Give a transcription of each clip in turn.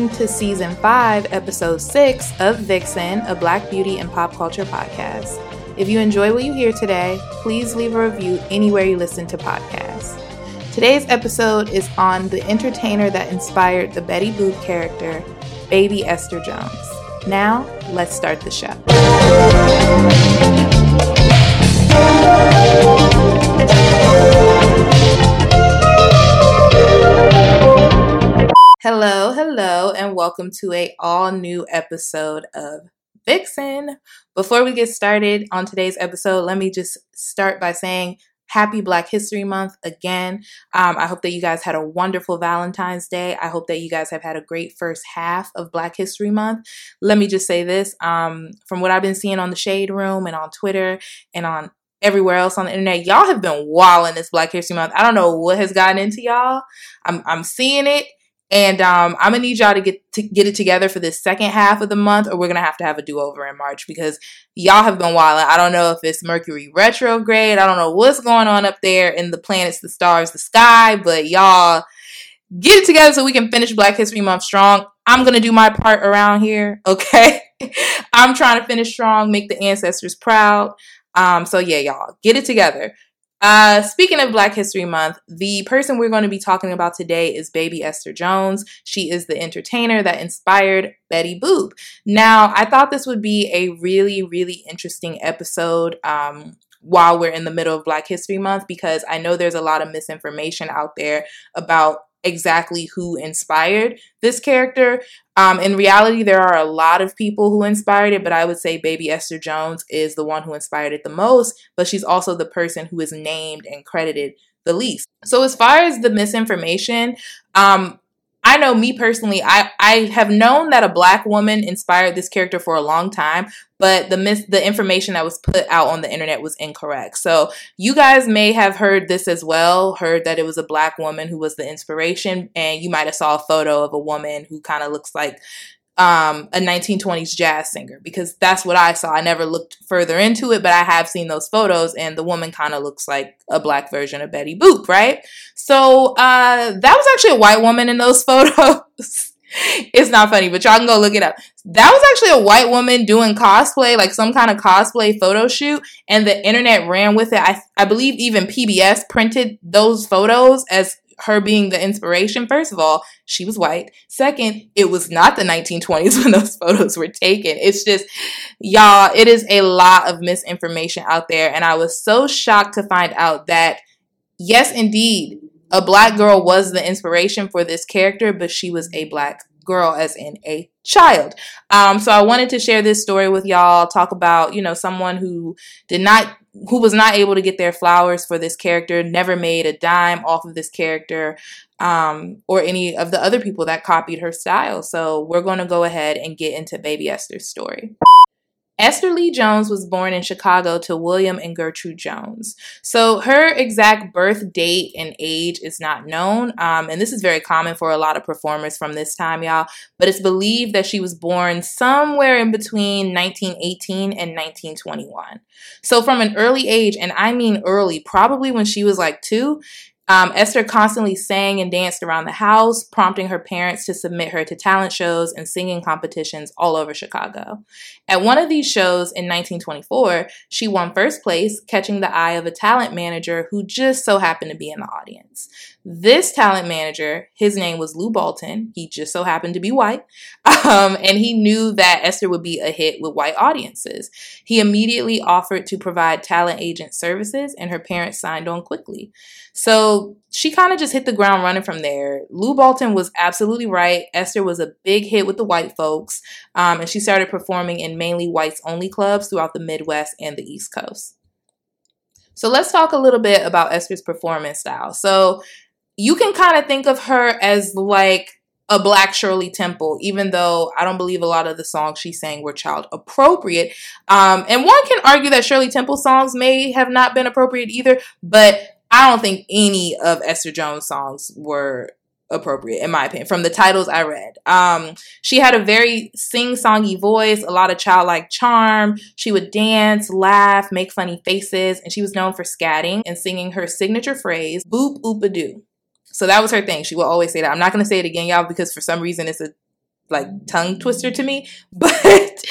listening to season 5, episode 6 of Vixen, a Black beauty and pop culture podcast. If you enjoy what you hear today, please leave a review anywhere you listen to podcasts. Today's episode is on the entertainer that inspired the Betty Boop character, Baby Esther Jones. Now, let's start the show. Hello, hello, and welcome to a all new episode of Vixen. Before we get started on today's episode, let me just start by saying happy Black History Month again. Um, I hope that you guys had a wonderful Valentine's Day. I hope that you guys have had a great first half of Black History Month. Let me just say this um, from what I've been seeing on the Shade Room and on Twitter and on everywhere else on the internet, y'all have been walling this Black History Month. I don't know what has gotten into y'all. I'm, I'm seeing it. And um, I'm gonna need y'all to get to get it together for this second half of the month, or we're gonna have to have a do over in March because y'all have been wild. I don't know if it's Mercury retrograde. I don't know what's going on up there in the planets, the stars, the sky, but y'all get it together so we can finish Black History Month strong. I'm gonna do my part around here, okay? I'm trying to finish strong, make the ancestors proud. Um, so yeah, y'all get it together. Uh, speaking of Black History Month, the person we're going to be talking about today is Baby Esther Jones. She is the entertainer that inspired Betty Boop. Now, I thought this would be a really, really interesting episode. Um, while we're in the middle of Black History Month, because I know there's a lot of misinformation out there about exactly who inspired this character. Um, in reality, there are a lot of people who inspired it, but I would say Baby Esther Jones is the one who inspired it the most, but she's also the person who is named and credited the least. So, as far as the misinformation, um, I know me personally, I, I have known that a black woman inspired this character for a long time, but the mis- the information that was put out on the internet was incorrect. So you guys may have heard this as well, heard that it was a black woman who was the inspiration, and you might have saw a photo of a woman who kind of looks like um, a 1920s jazz singer because that's what I saw. I never looked further into it, but I have seen those photos, and the woman kind of looks like a black version of Betty Boop, right? So uh, that was actually a white woman in those photos. it's not funny, but y'all can go look it up. That was actually a white woman doing cosplay, like some kind of cosplay photo shoot, and the internet ran with it. I, I believe even PBS printed those photos as her being the inspiration, first of all, she was white. Second, it was not the 1920s when those photos were taken. It's just, y'all, it is a lot of misinformation out there. And I was so shocked to find out that, yes, indeed, a black girl was the inspiration for this character, but she was a black girl, as in a child. Um, so I wanted to share this story with y'all, talk about, you know, someone who did not who was not able to get their flowers for this character, never made a dime off of this character, um, or any of the other people that copied her style. So we're going to go ahead and get into Baby Esther's story. Esther Lee Jones was born in Chicago to William and Gertrude Jones. So her exact birth date and age is not known. Um, and this is very common for a lot of performers from this time, y'all. But it's believed that she was born somewhere in between 1918 and 1921. So from an early age, and I mean early, probably when she was like two, um, Esther constantly sang and danced around the house, prompting her parents to submit her to talent shows and singing competitions all over Chicago. At one of these shows in 1924, she won first place, catching the eye of a talent manager who just so happened to be in the audience. This talent manager, his name was Lou Bolton. He just so happened to be white. Um, and he knew that Esther would be a hit with white audiences. He immediately offered to provide talent agent services, and her parents signed on quickly. So she kind of just hit the ground running from there. Lou Bolton was absolutely right. Esther was a big hit with the white folks, um, and she started performing in mainly whites only clubs throughout the Midwest and the East Coast. So let's talk a little bit about Esther's performance style. So you can kind of think of her as like a black Shirley Temple, even though I don't believe a lot of the songs she sang were child appropriate. Um, and one can argue that Shirley Temple songs may have not been appropriate either, but I don't think any of Esther Jones' songs were appropriate in my opinion from the titles i read um, she had a very sing-songy voice a lot of childlike charm she would dance laugh make funny faces and she was known for scatting and singing her signature phrase boop oop a doo so that was her thing. She will always say that. I'm not going to say it again, y'all, because for some reason it's a like tongue twister to me. But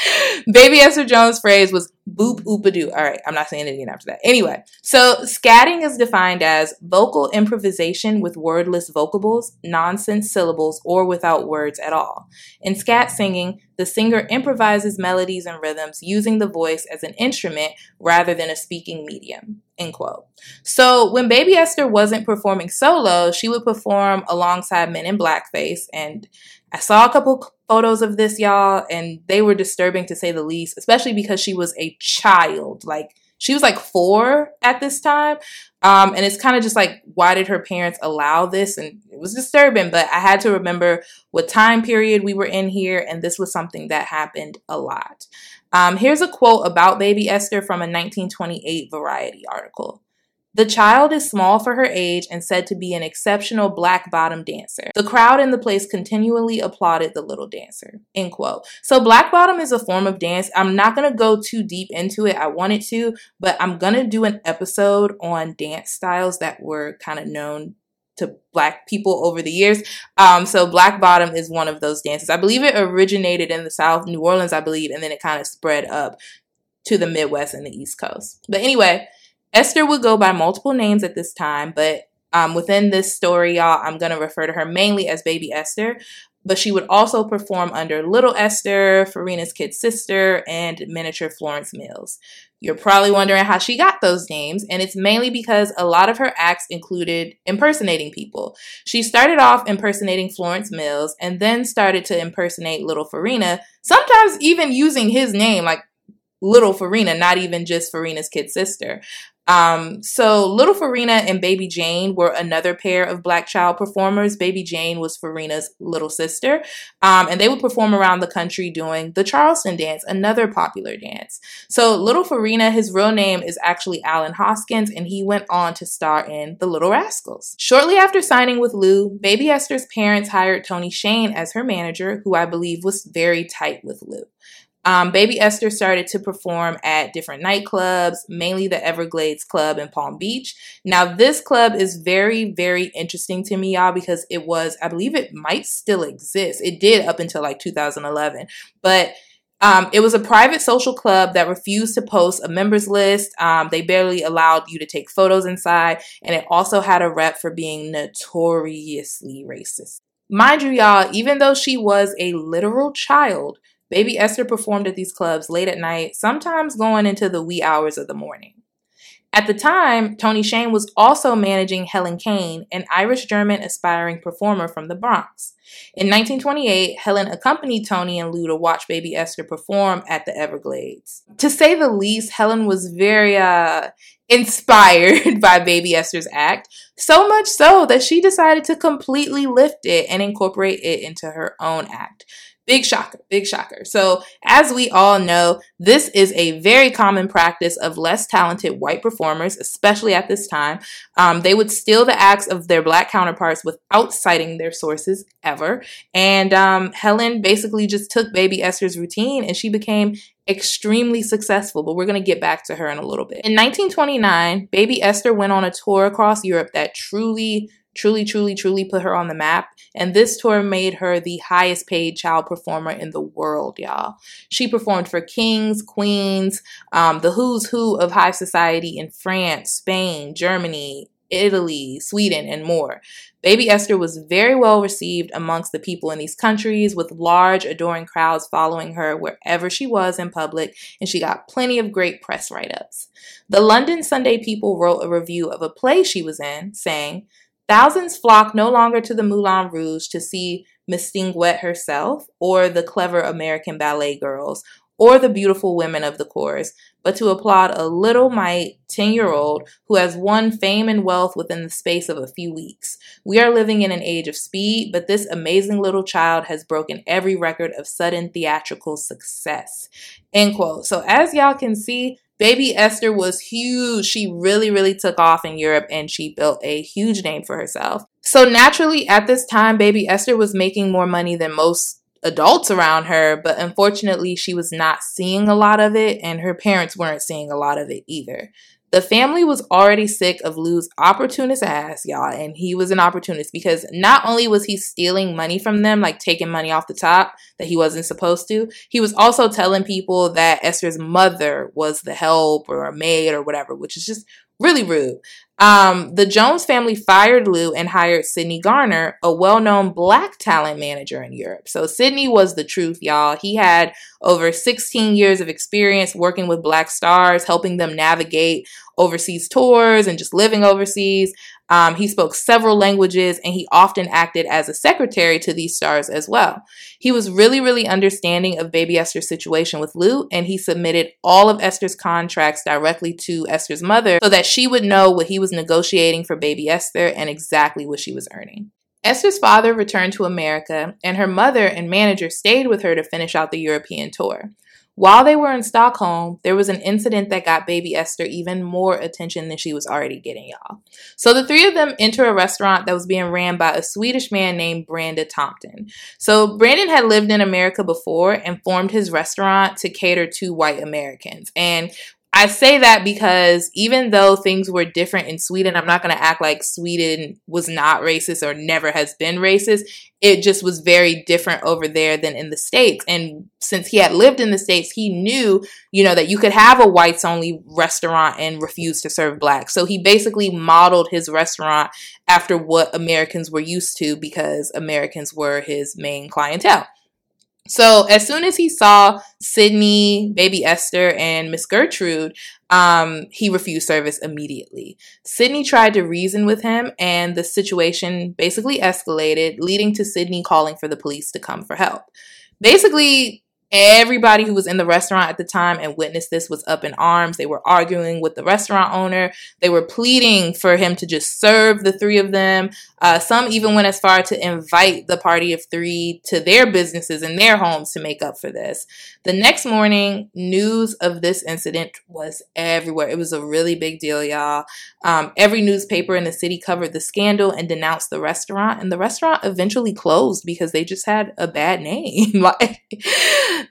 Baby Esther Jones' phrase was boop oopadoo. All right, I'm not saying it again after that. Anyway, so scatting is defined as vocal improvisation with wordless vocables, nonsense syllables, or without words at all. In scat singing, the singer improvises melodies and rhythms using the voice as an instrument rather than a speaking medium. End quote. So when Baby Esther wasn't performing solo, she would perform alongside men in blackface. And I saw a couple photos of this, y'all, and they were disturbing to say the least, especially because she was a child. Like she was like four at this time. Um, and it's kind of just like, why did her parents allow this? And it was disturbing, but I had to remember what time period we were in here, and this was something that happened a lot. Um, here's a quote about baby Esther from a 1928 Variety article. The child is small for her age and said to be an exceptional black bottom dancer. The crowd in the place continually applauded the little dancer. End quote. So black bottom is a form of dance. I'm not gonna go too deep into it. I wanted to, but I'm gonna do an episode on dance styles that were kind of known to black people over the years. Um, so black bottom is one of those dances. I believe it originated in the South, New Orleans, I believe, and then it kind of spread up to the Midwest and the East Coast. But anyway, Esther would go by multiple names at this time, but um, within this story, y'all, I'm going to refer to her mainly as Baby Esther. But she would also perform under Little Esther, Farina's kid sister, and miniature Florence Mills. You're probably wondering how she got those names, and it's mainly because a lot of her acts included impersonating people. She started off impersonating Florence Mills and then started to impersonate Little Farina, sometimes even using his name, like Little Farina, not even just Farina's kid sister. Um, so Little Farina and Baby Jane were another pair of black child performers. Baby Jane was Farina's little sister. Um, and they would perform around the country doing the Charleston dance, another popular dance. So Little Farina, his real name is actually Allen Hoskins, and he went on to star in The Little Rascals. Shortly after signing with Lou, Baby Esther's parents hired Tony Shane as her manager, who I believe was very tight with Lou. Um, Baby Esther started to perform at different nightclubs, mainly the Everglades Club in Palm Beach. Now, this club is very, very interesting to me, y'all, because it was, I believe it might still exist. It did up until like 2011, but um, it was a private social club that refused to post a members list. Um, they barely allowed you to take photos inside, and it also had a rep for being notoriously racist. Mind you, y'all, even though she was a literal child, Baby Esther performed at these clubs late at night, sometimes going into the wee hours of the morning. At the time, Tony Shane was also managing Helen Kane, an Irish German aspiring performer from the Bronx. In 1928, Helen accompanied Tony and Lou to watch Baby Esther perform at the Everglades. To say the least, Helen was very uh, inspired by Baby Esther's act, so much so that she decided to completely lift it and incorporate it into her own act. Big shocker, big shocker. So, as we all know, this is a very common practice of less talented white performers, especially at this time. Um, they would steal the acts of their black counterparts without citing their sources ever. And um, Helen basically just took Baby Esther's routine and she became extremely successful, but we're going to get back to her in a little bit. In 1929, Baby Esther went on a tour across Europe that truly truly, truly, truly put her on the map. And this tour made her the highest paid child performer in the world, y'all. She performed for kings, queens, um, the who's who of high society in France, Spain, Germany, Italy, Sweden, and more. Baby Esther was very well received amongst the people in these countries, with large, adoring crowds following her wherever she was in public, and she got plenty of great press write ups. The London Sunday People wrote a review of a play she was in, saying, Thousands flock no longer to the Moulin Rouge to see Mistinguett herself, or the clever American ballet girls, or the beautiful women of the chorus, but to applaud a little mite 10 year old who has won fame and wealth within the space of a few weeks. We are living in an age of speed, but this amazing little child has broken every record of sudden theatrical success. End quote. So, as y'all can see, Baby Esther was huge. She really, really took off in Europe and she built a huge name for herself. So naturally, at this time, Baby Esther was making more money than most adults around her, but unfortunately, she was not seeing a lot of it and her parents weren't seeing a lot of it either. The family was already sick of Lou's opportunist ass, y'all, and he was an opportunist because not only was he stealing money from them, like taking money off the top that he wasn't supposed to, he was also telling people that Esther's mother was the help or a maid or whatever, which is just really rude. Um, the Jones family fired Lou and hired Sidney Garner, a well known black talent manager in Europe. So Sidney was the truth, y'all. He had over 16 years of experience working with black stars, helping them navigate overseas tours and just living overseas. Um, he spoke several languages and he often acted as a secretary to these stars as well. He was really, really understanding of baby Esther's situation with Lou and he submitted all of Esther's contracts directly to Esther's mother so that she would know what he was negotiating for baby Esther and exactly what she was earning. Esther's father returned to America and her mother and manager stayed with her to finish out the European tour. While they were in Stockholm, there was an incident that got baby Esther even more attention than she was already getting, y'all. So the three of them enter a restaurant that was being ran by a Swedish man named Brandon Thompson. So Brandon had lived in America before and formed his restaurant to cater to white Americans. And I say that because even though things were different in Sweden, I'm not going to act like Sweden was not racist or never has been racist. It just was very different over there than in the States. And since he had lived in the States, he knew, you know, that you could have a whites only restaurant and refuse to serve black. So he basically modeled his restaurant after what Americans were used to because Americans were his main clientele. So as soon as he saw Sydney, baby Esther, and Miss Gertrude, um, he refused service immediately. Sydney tried to reason with him, and the situation basically escalated, leading to Sydney calling for the police to come for help. Basically, Everybody who was in the restaurant at the time and witnessed this was up in arms. They were arguing with the restaurant owner. They were pleading for him to just serve the three of them. Uh, some even went as far to invite the party of three to their businesses and their homes to make up for this. The next morning, news of this incident was everywhere. It was a really big deal, y'all. Um, every newspaper in the city covered the scandal and denounced the restaurant, and the restaurant eventually closed because they just had a bad name. like,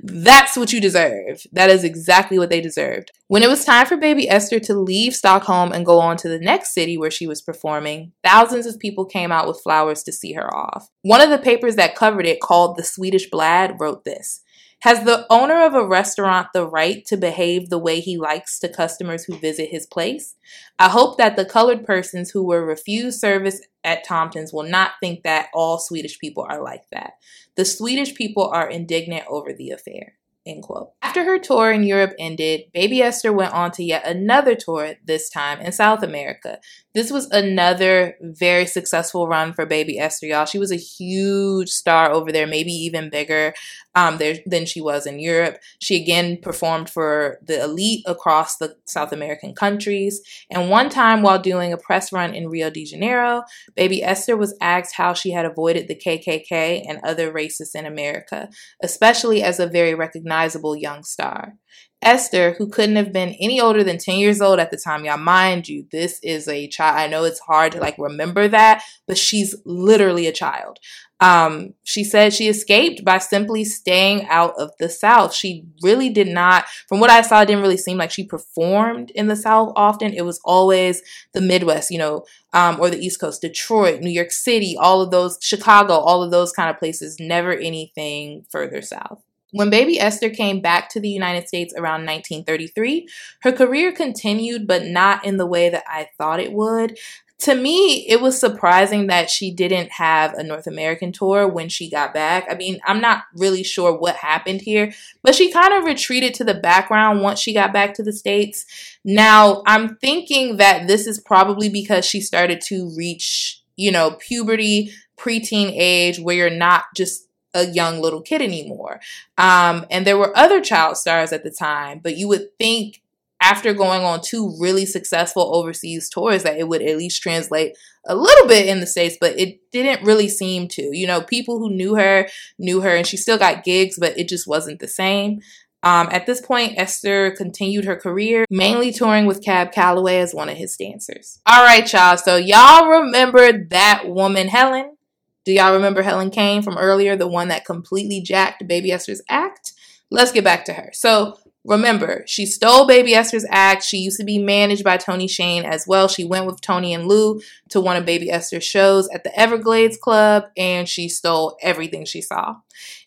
that's what you deserve. That is exactly what they deserved. When it was time for baby Esther to leave Stockholm and go on to the next city where she was performing, thousands of people came out with flowers to see her off. One of the papers that covered it, called the Swedish Blad, wrote this. Has the owner of a restaurant the right to behave the way he likes to customers who visit his place? I hope that the colored persons who were refused service at Thompson's will not think that all Swedish people are like that. The Swedish people are indignant over the affair. End quote. After her tour in Europe ended, Baby Esther went on to yet another tour, this time in South America. This was another very successful run for Baby Esther, y'all. She was a huge star over there, maybe even bigger um, there, than she was in Europe. She again performed for the elite across the South American countries. And one time while doing a press run in Rio de Janeiro, Baby Esther was asked how she had avoided the KKK and other racists in America, especially as a very recognizable young star. Esther, who couldn't have been any older than 10 years old at the time, y'all, mind you, this is a child. I know it's hard to like remember that, but she's literally a child. Um, she said she escaped by simply staying out of the South. She really did not, from what I saw, it didn't really seem like she performed in the South often. It was always the Midwest, you know, um, or the East Coast, Detroit, New York City, all of those, Chicago, all of those kind of places, never anything further south. When baby Esther came back to the United States around 1933, her career continued, but not in the way that I thought it would. To me, it was surprising that she didn't have a North American tour when she got back. I mean, I'm not really sure what happened here, but she kind of retreated to the background once she got back to the States. Now, I'm thinking that this is probably because she started to reach, you know, puberty, preteen age, where you're not just a young little kid anymore. Um, and there were other child stars at the time, but you would think after going on two really successful overseas tours that it would at least translate a little bit in the States, but it didn't really seem to. You know, people who knew her knew her and she still got gigs, but it just wasn't the same. Um, at this point, Esther continued her career, mainly touring with Cab Calloway as one of his dancers. All right, y'all. So, y'all remember that woman, Helen? Do y'all remember Helen Kane from earlier, the one that completely jacked Baby Esther's act? Let's get back to her. So, Remember, she stole Baby Esther's act. She used to be managed by Tony Shane as well. She went with Tony and Lou to one of Baby Esther's shows at the Everglades Club and she stole everything she saw.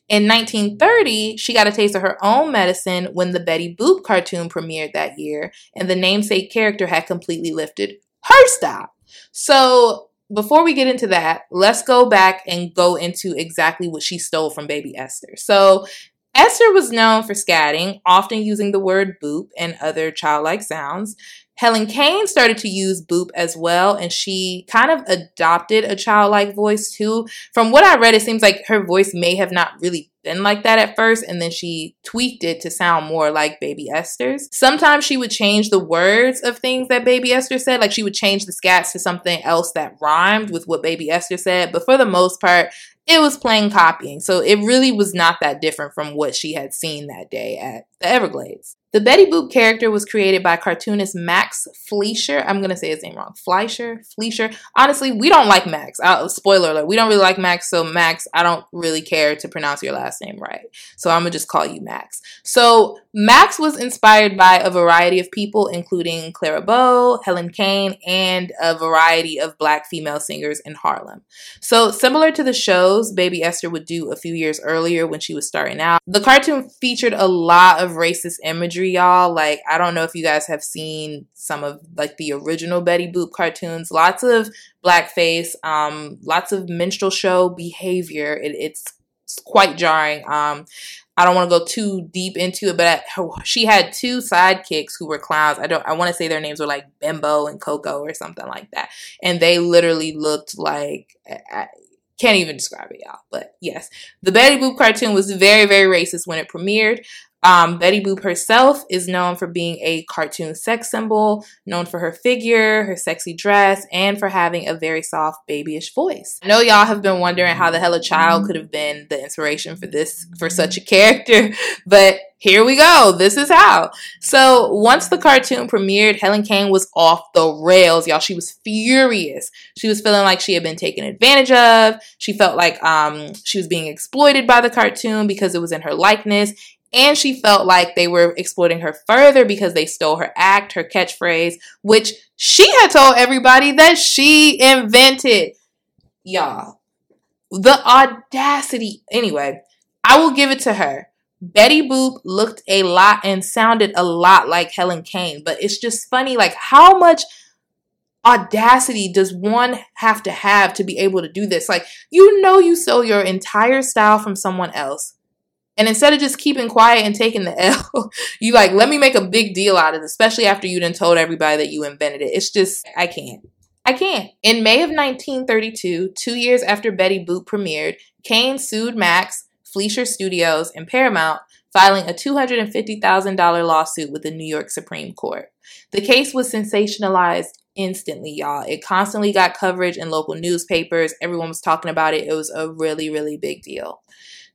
In 1930, she got a taste of her own medicine when the Betty Boop cartoon premiered that year, and the namesake character had completely lifted her style. So, before we get into that, let's go back and go into exactly what she stole from Baby Esther. So, Esther was known for scatting, often using the word boop and other childlike sounds. Helen Kane started to use boop as well, and she kind of adopted a childlike voice too. From what I read, it seems like her voice may have not really been like that at first, and then she tweaked it to sound more like Baby Esther's. Sometimes she would change the words of things that Baby Esther said, like she would change the scats to something else that rhymed with what Baby Esther said, but for the most part, it was plain copying. So it really was not that different from what she had seen that day at the Everglades. The Betty Boop character was created by cartoonist Max Fleischer. I'm going to say his name wrong. Fleischer? Fleischer? Honestly, we don't like Max. Spoiler alert. We don't really like Max. So, Max, I don't really care to pronounce your last name right. So, I'm going to just call you Max. So, Max was inspired by a variety of people, including Clara Bow, Helen Kane, and a variety of black female singers in Harlem. So, similar to the shows Baby Esther would do a few years earlier when she was starting out, the cartoon featured a lot of racist imagery imagery, y'all. Like, I don't know if you guys have seen some of like the original Betty Boop cartoons. Lots of blackface, um, lots of minstrel show behavior. It, it's, it's quite jarring. Um, I don't want to go too deep into it, but she had two sidekicks who were clowns. I don't. I want to say their names were like Bimbo and Koko or something like that, and they literally looked like. Can't even describe it, y'all. But yes, the Betty Boop cartoon was very, very racist when it premiered. Um, Betty Boop herself is known for being a cartoon sex symbol, known for her figure, her sexy dress, and for having a very soft, babyish voice. I know y'all have been wondering how the hell a child could have been the inspiration for this, for such a character, but here we go. This is how. So once the cartoon premiered, Helen Kane was off the rails, y'all. She was furious. She was feeling like she had been taken advantage of. She felt like um, she was being exploited by the cartoon because it was in her likeness. And she felt like they were exploiting her further because they stole her act, her catchphrase, which she had told everybody that she invented. Y'all, the audacity. Anyway, I will give it to her. Betty Boop looked a lot and sounded a lot like Helen Kane, but it's just funny, like how much audacity does one have to have to be able to do this? Like, you know, you stole your entire style from someone else. And instead of just keeping quiet and taking the L, you like, let me make a big deal out of it, especially after you done told everybody that you invented it. It's just, I can't. I can't. In May of 1932, two years after Betty Boop premiered, Kane sued Max, Fleischer Studios, and Paramount, filing a $250,000 lawsuit with the New York Supreme Court. The case was sensationalized instantly, y'all. It constantly got coverage in local newspapers. Everyone was talking about it. It was a really, really big deal.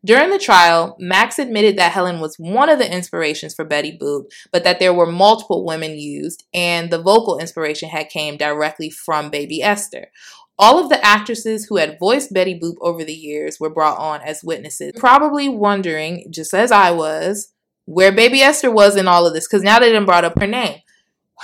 During the trial, Max admitted that Helen was one of the inspirations for Betty Boop, but that there were multiple women used, and the vocal inspiration had came directly from Baby Esther. All of the actresses who had voiced Betty Boop over the years were brought on as witnesses, probably wondering, just as I was, where Baby Esther was in all of this, because now they didn't brought up her name.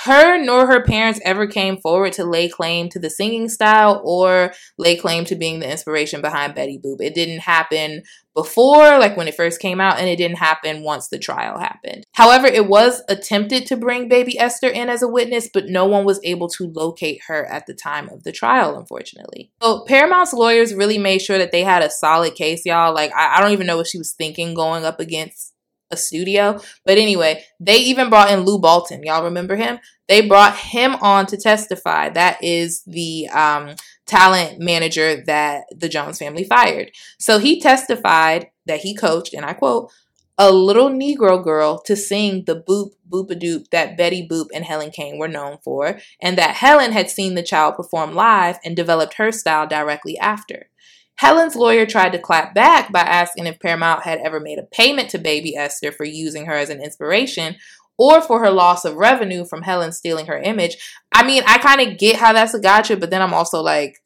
Her nor her parents ever came forward to lay claim to the singing style or lay claim to being the inspiration behind Betty Boop. It didn't happen before, like when it first came out, and it didn't happen once the trial happened. However, it was attempted to bring baby Esther in as a witness, but no one was able to locate her at the time of the trial, unfortunately. So Paramount's lawyers really made sure that they had a solid case, y'all. Like, I, I don't even know what she was thinking going up against a studio. But anyway, they even brought in Lou Bolton. Y'all remember him? They brought him on to testify. That is the um, talent manager that the Jones family fired. So he testified that he coached, and I quote, a little Negro girl to sing the boop boop-a-doop that Betty Boop and Helen Kane were known for, and that Helen had seen the child perform live and developed her style directly after. Helen's lawyer tried to clap back by asking if Paramount had ever made a payment to Baby Esther for using her as an inspiration or for her loss of revenue from Helen stealing her image. I mean, I kind of get how that's a gotcha, but then I'm also like,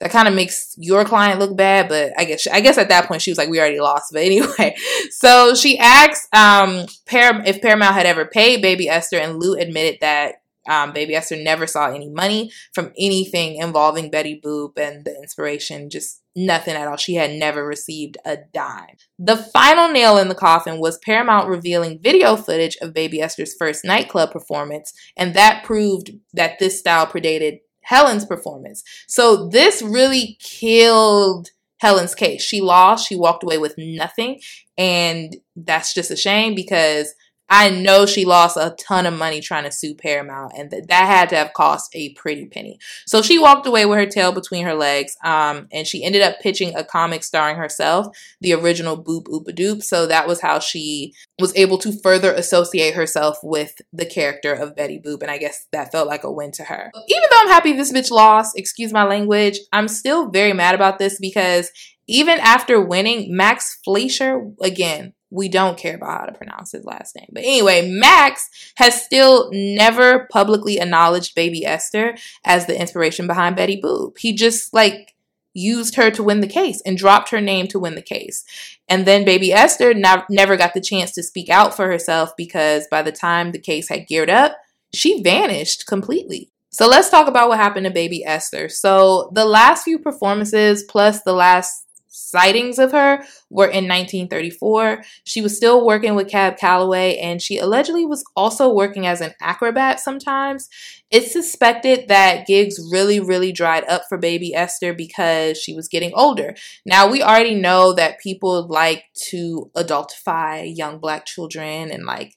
that kind of makes your client look bad. But I guess I guess at that point she was like, we already lost. But anyway, so she asked um, if Paramount had ever paid Baby Esther, and Lou admitted that um, Baby Esther never saw any money from anything involving Betty Boop and the inspiration, just nothing at all. She had never received a dime. The final nail in the coffin was Paramount revealing video footage of Baby Esther's first nightclub performance, and that proved that this style predated Helen's performance. So this really killed Helen's case. She lost, she walked away with nothing, and that's just a shame because I know she lost a ton of money trying to sue Paramount, and th- that had to have cost a pretty penny. So she walked away with her tail between her legs, um, and she ended up pitching a comic starring herself, the original Boop Oopa Doop. So that was how she was able to further associate herself with the character of Betty Boop, and I guess that felt like a win to her. Even though I'm happy this bitch lost, excuse my language, I'm still very mad about this because even after winning, Max Fleischer, again, we don't care about how to pronounce his last name. But anyway, Max has still never publicly acknowledged baby Esther as the inspiration behind Betty Boop. He just like used her to win the case and dropped her name to win the case. And then baby Esther never got the chance to speak out for herself because by the time the case had geared up, she vanished completely. So let's talk about what happened to baby Esther. So the last few performances plus the last sightings of her were in 1934. She was still working with Cab Calloway and she allegedly was also working as an acrobat sometimes. It's suspected that gigs really, really dried up for baby Esther because she was getting older. Now, we already know that people like to adultify young black children and like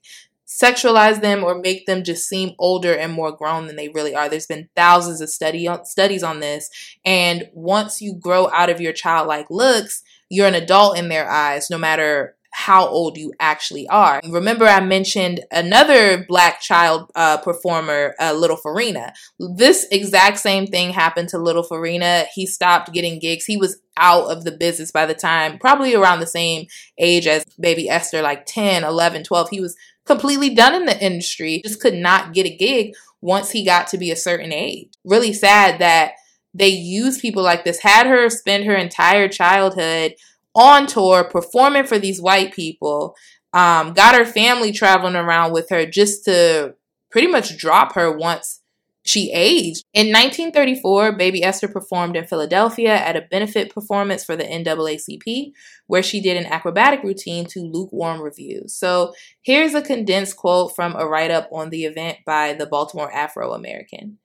sexualize them or make them just seem older and more grown than they really are. There's been thousands of study studies on this, and once you grow out of your childlike looks, you're an adult in their eyes, no matter how old you actually are. Remember, I mentioned another black child uh, performer, uh, Little Farina. This exact same thing happened to Little Farina. He stopped getting gigs. He was out of the business by the time, probably around the same age as baby Esther, like 10, 11, 12. He was completely done in the industry, just could not get a gig once he got to be a certain age. Really sad that they used people like this, had her spend her entire childhood on tour performing for these white people, um, got her family traveling around with her just to pretty much drop her once she aged. In 1934, Baby Esther performed in Philadelphia at a benefit performance for the NAACP, where she did an acrobatic routine to lukewarm reviews. So here's a condensed quote from a write up on the event by the Baltimore Afro American.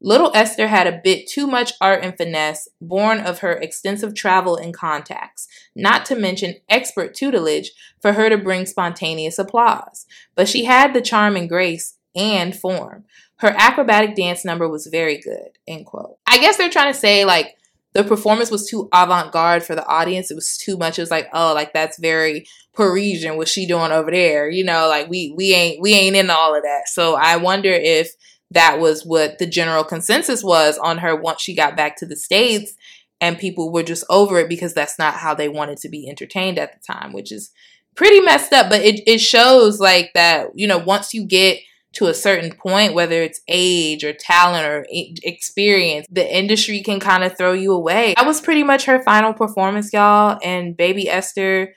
Little Esther had a bit too much art and finesse, born of her extensive travel and contacts, not to mention expert tutelage, for her to bring spontaneous applause. But she had the charm and grace and form. Her acrobatic dance number was very good. End quote. I guess they're trying to say like the performance was too avant-garde for the audience. It was too much. It was like, oh, like that's very Parisian. What's she doing over there? You know, like we we ain't we ain't in all of that. So I wonder if that was what the general consensus was on her once she got back to the states, and people were just over it because that's not how they wanted to be entertained at the time, which is pretty messed up. But it it shows like that you know once you get to a certain point, whether it's age or talent or experience, the industry can kind of throw you away. That was pretty much her final performance, y'all, and baby Esther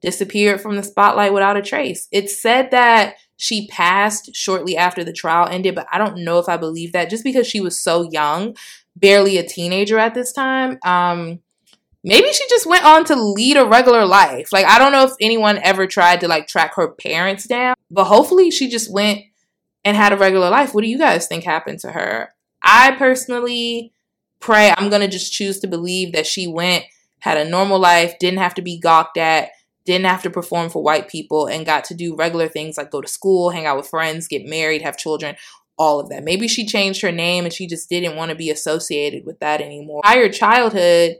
disappeared from the spotlight without a trace. It's said that she passed shortly after the trial ended, but I don't know if I believe that just because she was so young, barely a teenager at this time. Um, maybe she just went on to lead a regular life. Like I don't know if anyone ever tried to like track her parents down, but hopefully she just went and had a regular life. What do you guys think happened to her? I personally pray, I'm going to just choose to believe that she went, had a normal life, didn't have to be gawked at, didn't have to perform for white people, and got to do regular things like go to school, hang out with friends, get married, have children, all of that. Maybe she changed her name and she just didn't want to be associated with that anymore. Entire childhood,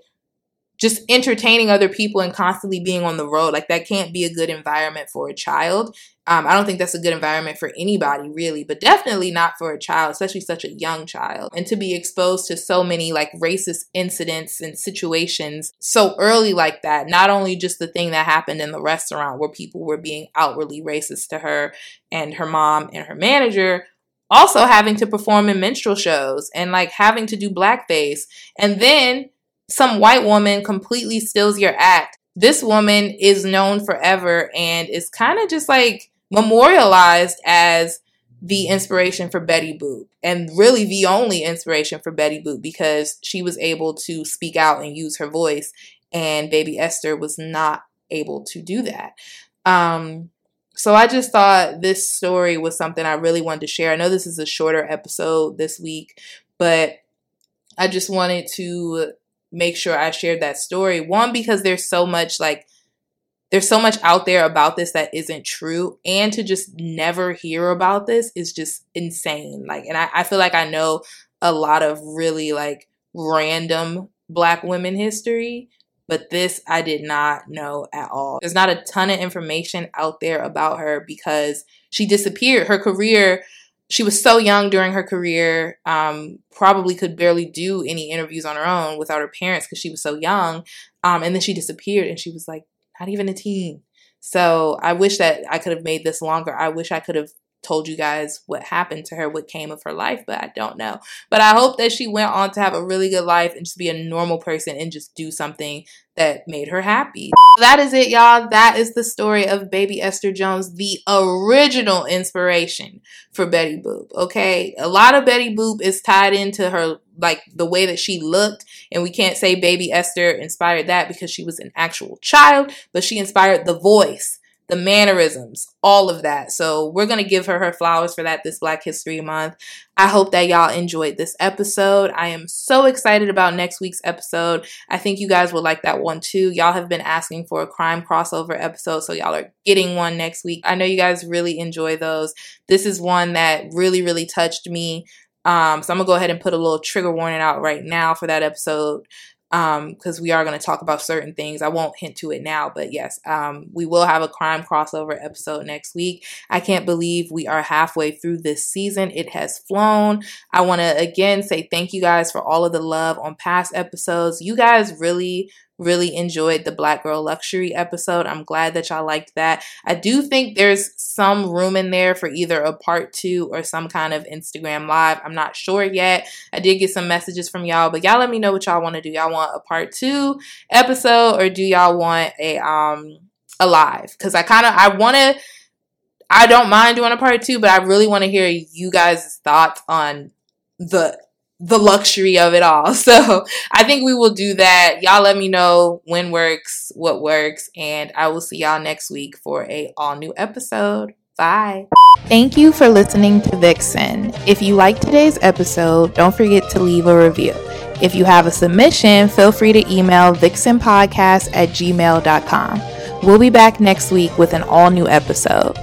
just entertaining other people and constantly being on the road, like that can't be a good environment for a child. Um, I don't think that's a good environment for anybody, really, but definitely not for a child, especially such a young child. And to be exposed to so many like racist incidents and situations so early like that, not only just the thing that happened in the restaurant where people were being outwardly racist to her and her mom and her manager, also having to perform in minstrel shows and like having to do blackface. And then some white woman completely steals your act. This woman is known forever and is kind of just like memorialized as the inspiration for Betty Boop and really the only inspiration for Betty Boop because she was able to speak out and use her voice and baby Esther was not able to do that. Um, so I just thought this story was something I really wanted to share. I know this is a shorter episode this week, but I just wanted to make sure I shared that story. One, because there's so much like there's so much out there about this that isn't true and to just never hear about this is just insane. Like and I, I feel like i know a lot of really like random black women history but this i did not know at all. There's not a ton of information out there about her because she disappeared. Her career she was so young during her career um, probably could barely do any interviews on her own without her parents because she was so young um, and then she disappeared and she was like not even a teen. So I wish that I could have made this longer. I wish I could have told you guys what happened to her, what came of her life, but I don't know. But I hope that she went on to have a really good life and just be a normal person and just do something that made her happy. That is it, y'all. That is the story of baby Esther Jones, the original inspiration for Betty Boop. Okay. A lot of Betty Boop is tied into her, like the way that she looked. And we can't say baby Esther inspired that because she was an actual child, but she inspired the voice the mannerisms, all of that. So we're going to give her her flowers for that this Black History Month. I hope that y'all enjoyed this episode. I am so excited about next week's episode. I think you guys will like that one too. Y'all have been asking for a crime crossover episode, so y'all are getting one next week. I know you guys really enjoy those. This is one that really, really touched me. Um, so I'm gonna go ahead and put a little trigger warning out right now for that episode because um, we are going to talk about certain things. I won't hint to it now, but yes, um, we will have a crime crossover episode next week. I can't believe we are halfway through this season. It has flown. I want to again say thank you guys for all of the love on past episodes. You guys really really enjoyed the Black Girl Luxury episode. I'm glad that y'all liked that. I do think there's some room in there for either a part two or some kind of Instagram live. I'm not sure yet. I did get some messages from y'all, but y'all let me know what y'all want to do. Y'all want a part two episode or do y'all want a um a live? Because I kind of I want to. I don't mind doing a part two, but I really want to hear you guys' thoughts on the the luxury of it all. So I think we will do that. Y'all let me know when works, what works, and I will see y'all next week for a all new episode. Bye. Thank you for listening to Vixen. If you like today's episode, don't forget to leave a review. If you have a submission, feel free to email vixenpodcast at gmail.com. We'll be back next week with an all new episode.